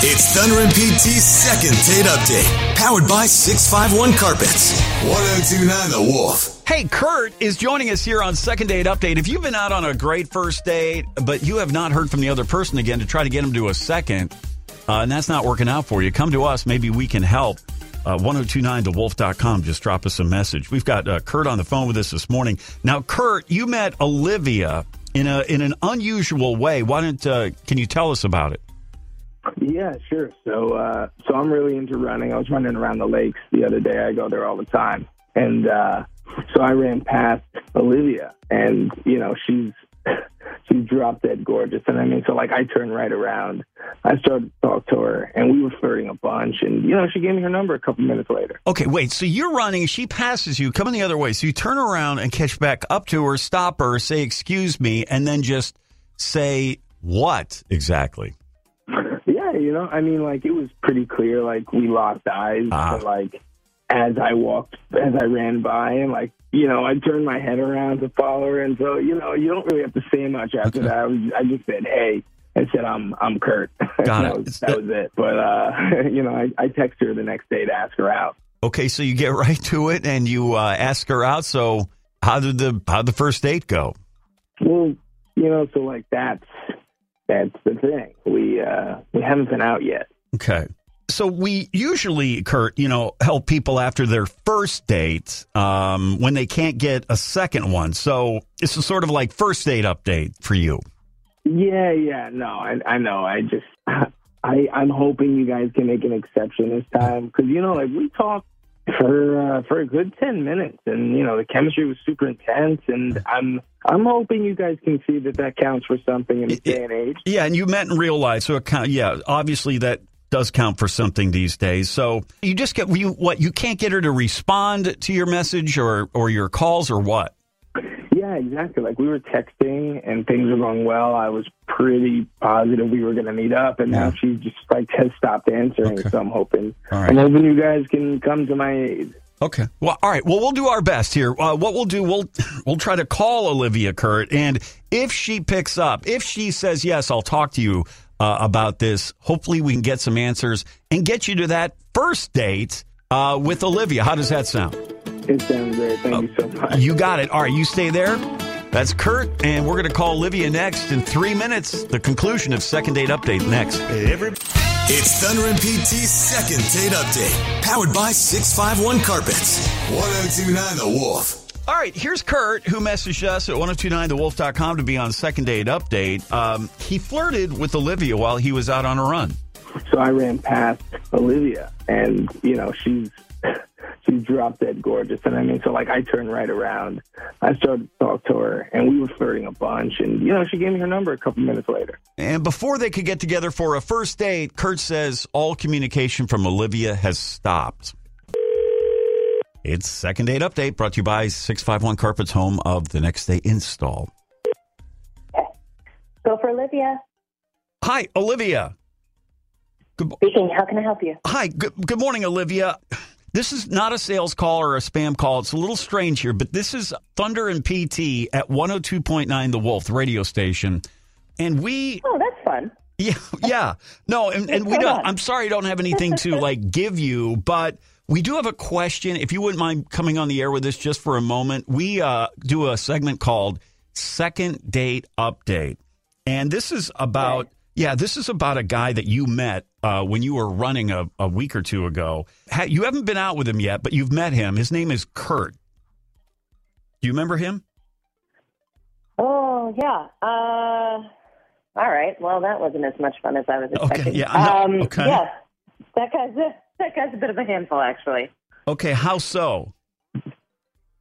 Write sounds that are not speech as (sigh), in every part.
It's Thunder and PT's second date update, powered by 651 Carpets. 1029 The Wolf. Hey, Kurt is joining us here on Second Date Update. If you've been out on a great first date, but you have not heard from the other person again to try to get them to a second, uh, and that's not working out for you, come to us. Maybe we can help. Uh, 1029thewolf.com. Just drop us a message. We've got uh, Kurt on the phone with us this morning. Now, Kurt, you met Olivia in a in an unusual way. Why don't uh, can you tell us about it? Yeah, sure. So, uh, so I'm really into running. I was running around the lakes the other day. I go there all the time, and uh, so I ran past Olivia, and you know she's (laughs) she's drop dead gorgeous, and I mean, so like I turned right around. I started to talk to her, and we were flirting a bunch, and you know she gave me her number a couple minutes later. Okay, wait. So you're running, she passes you, coming the other way. So you turn around and catch back up to her, stop her, say excuse me, and then just say what exactly? You know, I mean, like it was pretty clear. Like we locked eyes, Ah. but like as I walked, as I ran by, and like you know, I turned my head around to follow her, and so you know, you don't really have to say much after Okay. that. I, was, I just said, "Hey," and said, "I'm I'm Kurt." (laughs) Got that it. Was, that was it. But uh, (laughs) you know, I, I texted her the next day to ask her out. Okay, so you get (laughs) right to it and you uh, ask her out. So how did the how did the first date go? Well, you know, so like that's that's the thing. We uh, we haven't been out yet. Okay. So we usually, Kurt, you know, help people after their first date um, when they can't get a second one. So this is sort of like first date update for you. Yeah, yeah, no, I, I know. I just, (laughs) I, I'm hoping you guys can make an exception this time because you know, like we talked for uh, for a good ten minutes, and you know, the chemistry was super intense, and I'm, I'm hoping you guys can see that that counts for something in this day and age. Yeah, and you met in real life, so it count. Yeah, obviously that does count for something these days. So you just get you what you can't get her to respond to your message or or your calls or what. Yeah, exactly. Like we were texting, and things were going well. I was pretty positive we were going to meet up, and now Yeah. she just like has stopped answering. Okay. So I'm hoping, right. I'm hoping you guys can come to my aid. Okay. Well, all right. Well, we'll do our best here. Uh, what we'll do, we'll we'll try to call Olivia Kurt, and if she picks up, if she says yes, I'll talk to you uh, about this. Hopefully, we can get some answers and get you to that first date uh, with Olivia. How does that sound? It sounds great. Thank you so much. You got it. All right, you stay there. That's Kurt, and we're going to call Olivia next in three minutes. The conclusion of second date update next. It's Thunder and PT's second date update, powered by 651 Carpets. 1029 The Wolf. All right, here's Kurt who messaged us at 1029thewolf.com to be on second date update. Um, he flirted with Olivia while he was out on a run. So I ran past Olivia, and you know she's she's dropped dead gorgeous, and I mean, so like I turned right around. I started to talk to her, and we were flirting a bunch, and you know she gave me her number a couple minutes later. And before they could get together for a first date, Kurt says all communication from Olivia has stopped. It's second date update brought to you by 651 Carpets, home of the next day install. Go for Olivia. Hi, Olivia. Good, Speaking. How can I help you? Hi, good, good morning, Olivia. This is not a sales call or a spam call. It's a little strange here, but this is Thunder and PT at 102.9 The Wolf, the radio station. And we, Oh, that's fun. (laughs) yeah, yeah. No, and, and we don't, on. I'm sorry I don't have anything to (laughs) like give you, but we do have a question. If you wouldn't mind coming on the air with us just for a moment, we uh, do a segment called Second Date Update. And this is about, yeah, this is about a guy that you met uh, when you were running a, a week or two ago. Ha- you haven't been out with him yet, but you've met him. His name is Kurt. Do you remember him? Oh, yeah. Uh, all right. Well, that wasn't as much fun as I was expecting. Okay, yeah, know. Um, Okay. Yes. That guy's a, that guy's a bit of a handful, actually. Okay, how so?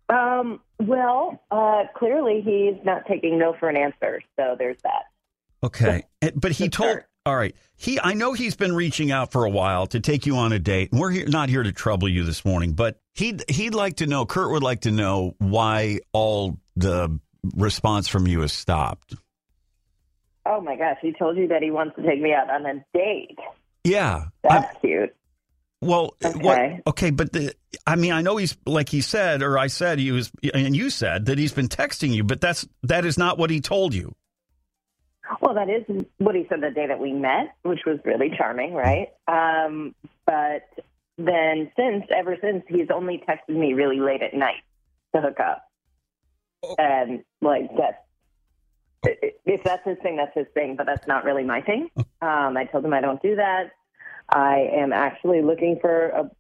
Um, well, uh, clearly he's not taking no for an answer, so there's that. Okay, And- but he told. All right, he. I know he's been reaching out for a while to take you on a date. and We're here, not here to trouble you this morning, but he'd he'd like to know. Kurt would like to know why all the response from you has stopped. Oh my gosh, he told you that he wants to take me out on a date. Yeah. I'm- That's cute. well, Okay. what, okay, but the, I mean, I know he's like he said, or I said he was, and you said that he's been texting you, but that's that is not what he told you. Well, that is what he said the day that we met, which was really charming, right? Um, but then since, ever since, he's only texted me really late at night to hook up. And, like, that's, if that's his thing, that's his thing, but that's not really my thing. Um, I told him I don't do that. I am actually looking for a,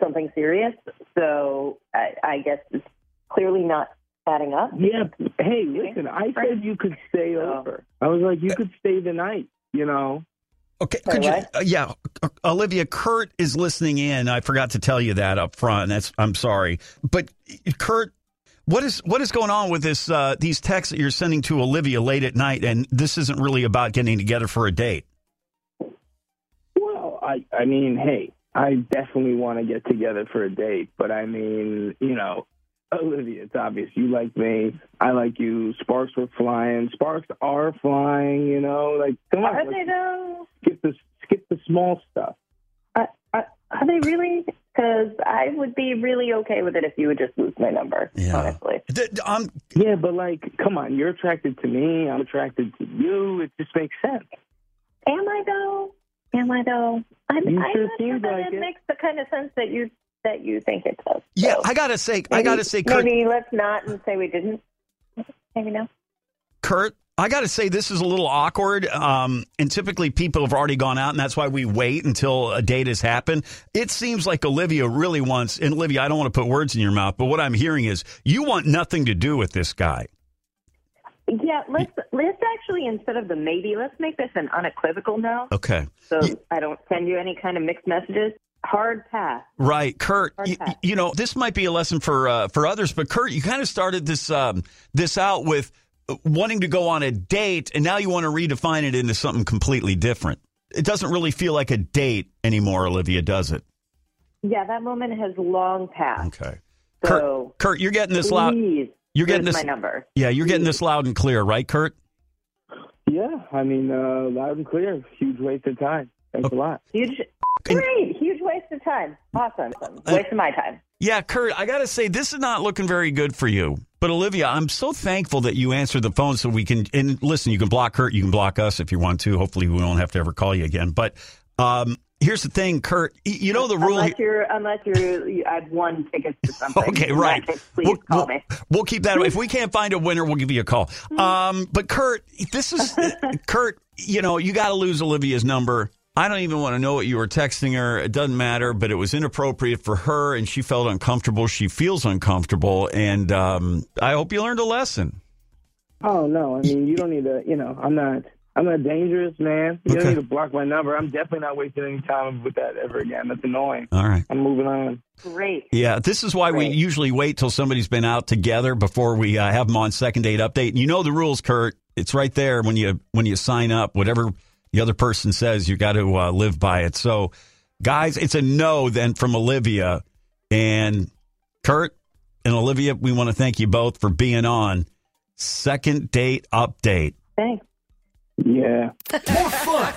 something serious. So I, I guess it's clearly not adding up. Yeah. Hey, listen, I said you could stay over. I was like, you could stay the night, you know? Okay, could you, uh, yeah, uh, Olivia, Kurt is listening in. I forgot to tell you that up front. That's I'm sorry, but Kurt, what is what is going on with this? Uh, these texts that you're sending to Olivia late at night, and this isn't really about getting together for a date. Well, I, I mean, hey, I definitely want to get together for a date, but I mean, you know, (laughs) Olivia, it's obvious you like me. I like you. Sparks were flying. Sparks are flying. You know, like come on, Are they though? skip the skip the small stuff. Are, are, are they really? Because I would be really okay with it if you would just lose my number. Yeah. Honestly. D- d- I'm Yeah, but like, come on, you're attracted to me. I'm attracted to you. It just makes sense. Am I though? Am I though? I'm, You I'm not sure seems that like it, it. makes the kind of sense that you that you think it does. yeah. So I gotta say, I gotta say, Kurt, Maybe let's not and say we didn't. Maybe no. Kurt, I got to say this is a little awkward. Um, and typically people have already gone out, and that's why we wait until a date has happened. It seems like Olivia really wants, and Olivia, I don't want to put words in your mouth, but what I'm hearing is you want nothing to do with this guy. Yeah, let's let's actually instead of the maybe, let's make this an unequivocal no. Okay. So Ye- I don't send you any kind of mixed messages. Hard pass. Right, Kurt. Hard You, pass. you know this might be a lesson for uh, for others, but Kurt, you kind of started this um, this out with uh, wanting to go on a date, and now you want to redefine it into something completely different. It doesn't really feel like a date anymore, Olivia, does it? Yeah, that moment has long passed. Okay. So Kurt, Kurt, you're getting this loud. please, You're getting this. my number. Yeah, you're getting this loud and clear, right, Kurt? Yeah, I mean, uh, loud and clear. Huge waste of time. Thanks a lot. Huge, great, huge waste of time. Awesome, waste of my time. Yeah, Kurt, I got to say, this is not looking very good for you. But Olivia, I'm so thankful that you answered the phone so we can. And listen, you can block Kurt, you can block us if you want to. Hopefully, we won't have to ever call you again. But um, here's the thing, Kurt. You know the rule. Unless you're, unless you're, you, I've won tickets (laughs) to something. Okay, right. case, Please we'll, call we'll- me. we'll keep that. If we (laughs) can't find a winner, we'll give you a call. Um, but Kurt, this is (laughs) Kurt. You know, you got to lose Olivia's number. I don't even want to know what you were texting her. It doesn't matter. But it was inappropriate for her, and she felt uncomfortable. She feels uncomfortable, and um, I hope you learned a lesson. Oh no, I mean, you don't need to. You know, I'm not. I'm not dangerous, man. You Okay. don't need to block my number. I'm definitely not wasting any time with that ever again. That's annoying. All right. I'm moving on. Great. Yeah, this is why we usually wait till somebody's been out together before we uh, have them on second date update. And you know the rules, Kurt. It's right there when you when you sign up. Whatever the other person says, you got to uh, live by it. So, guys, it's a no then from Olivia and Kurt and Olivia. We want to thank you both for being on second date update. Thanks. Yeah. More fun,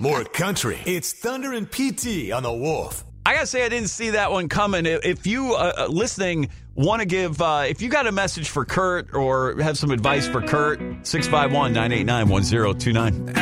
more country. It's Thunder and PT on the Wolf. I gotta say, I didn't see that one coming. If you uh, uh, listening want to give, uh, if you got a message for Kurt or have some advice for Kurt, 651 989 1029.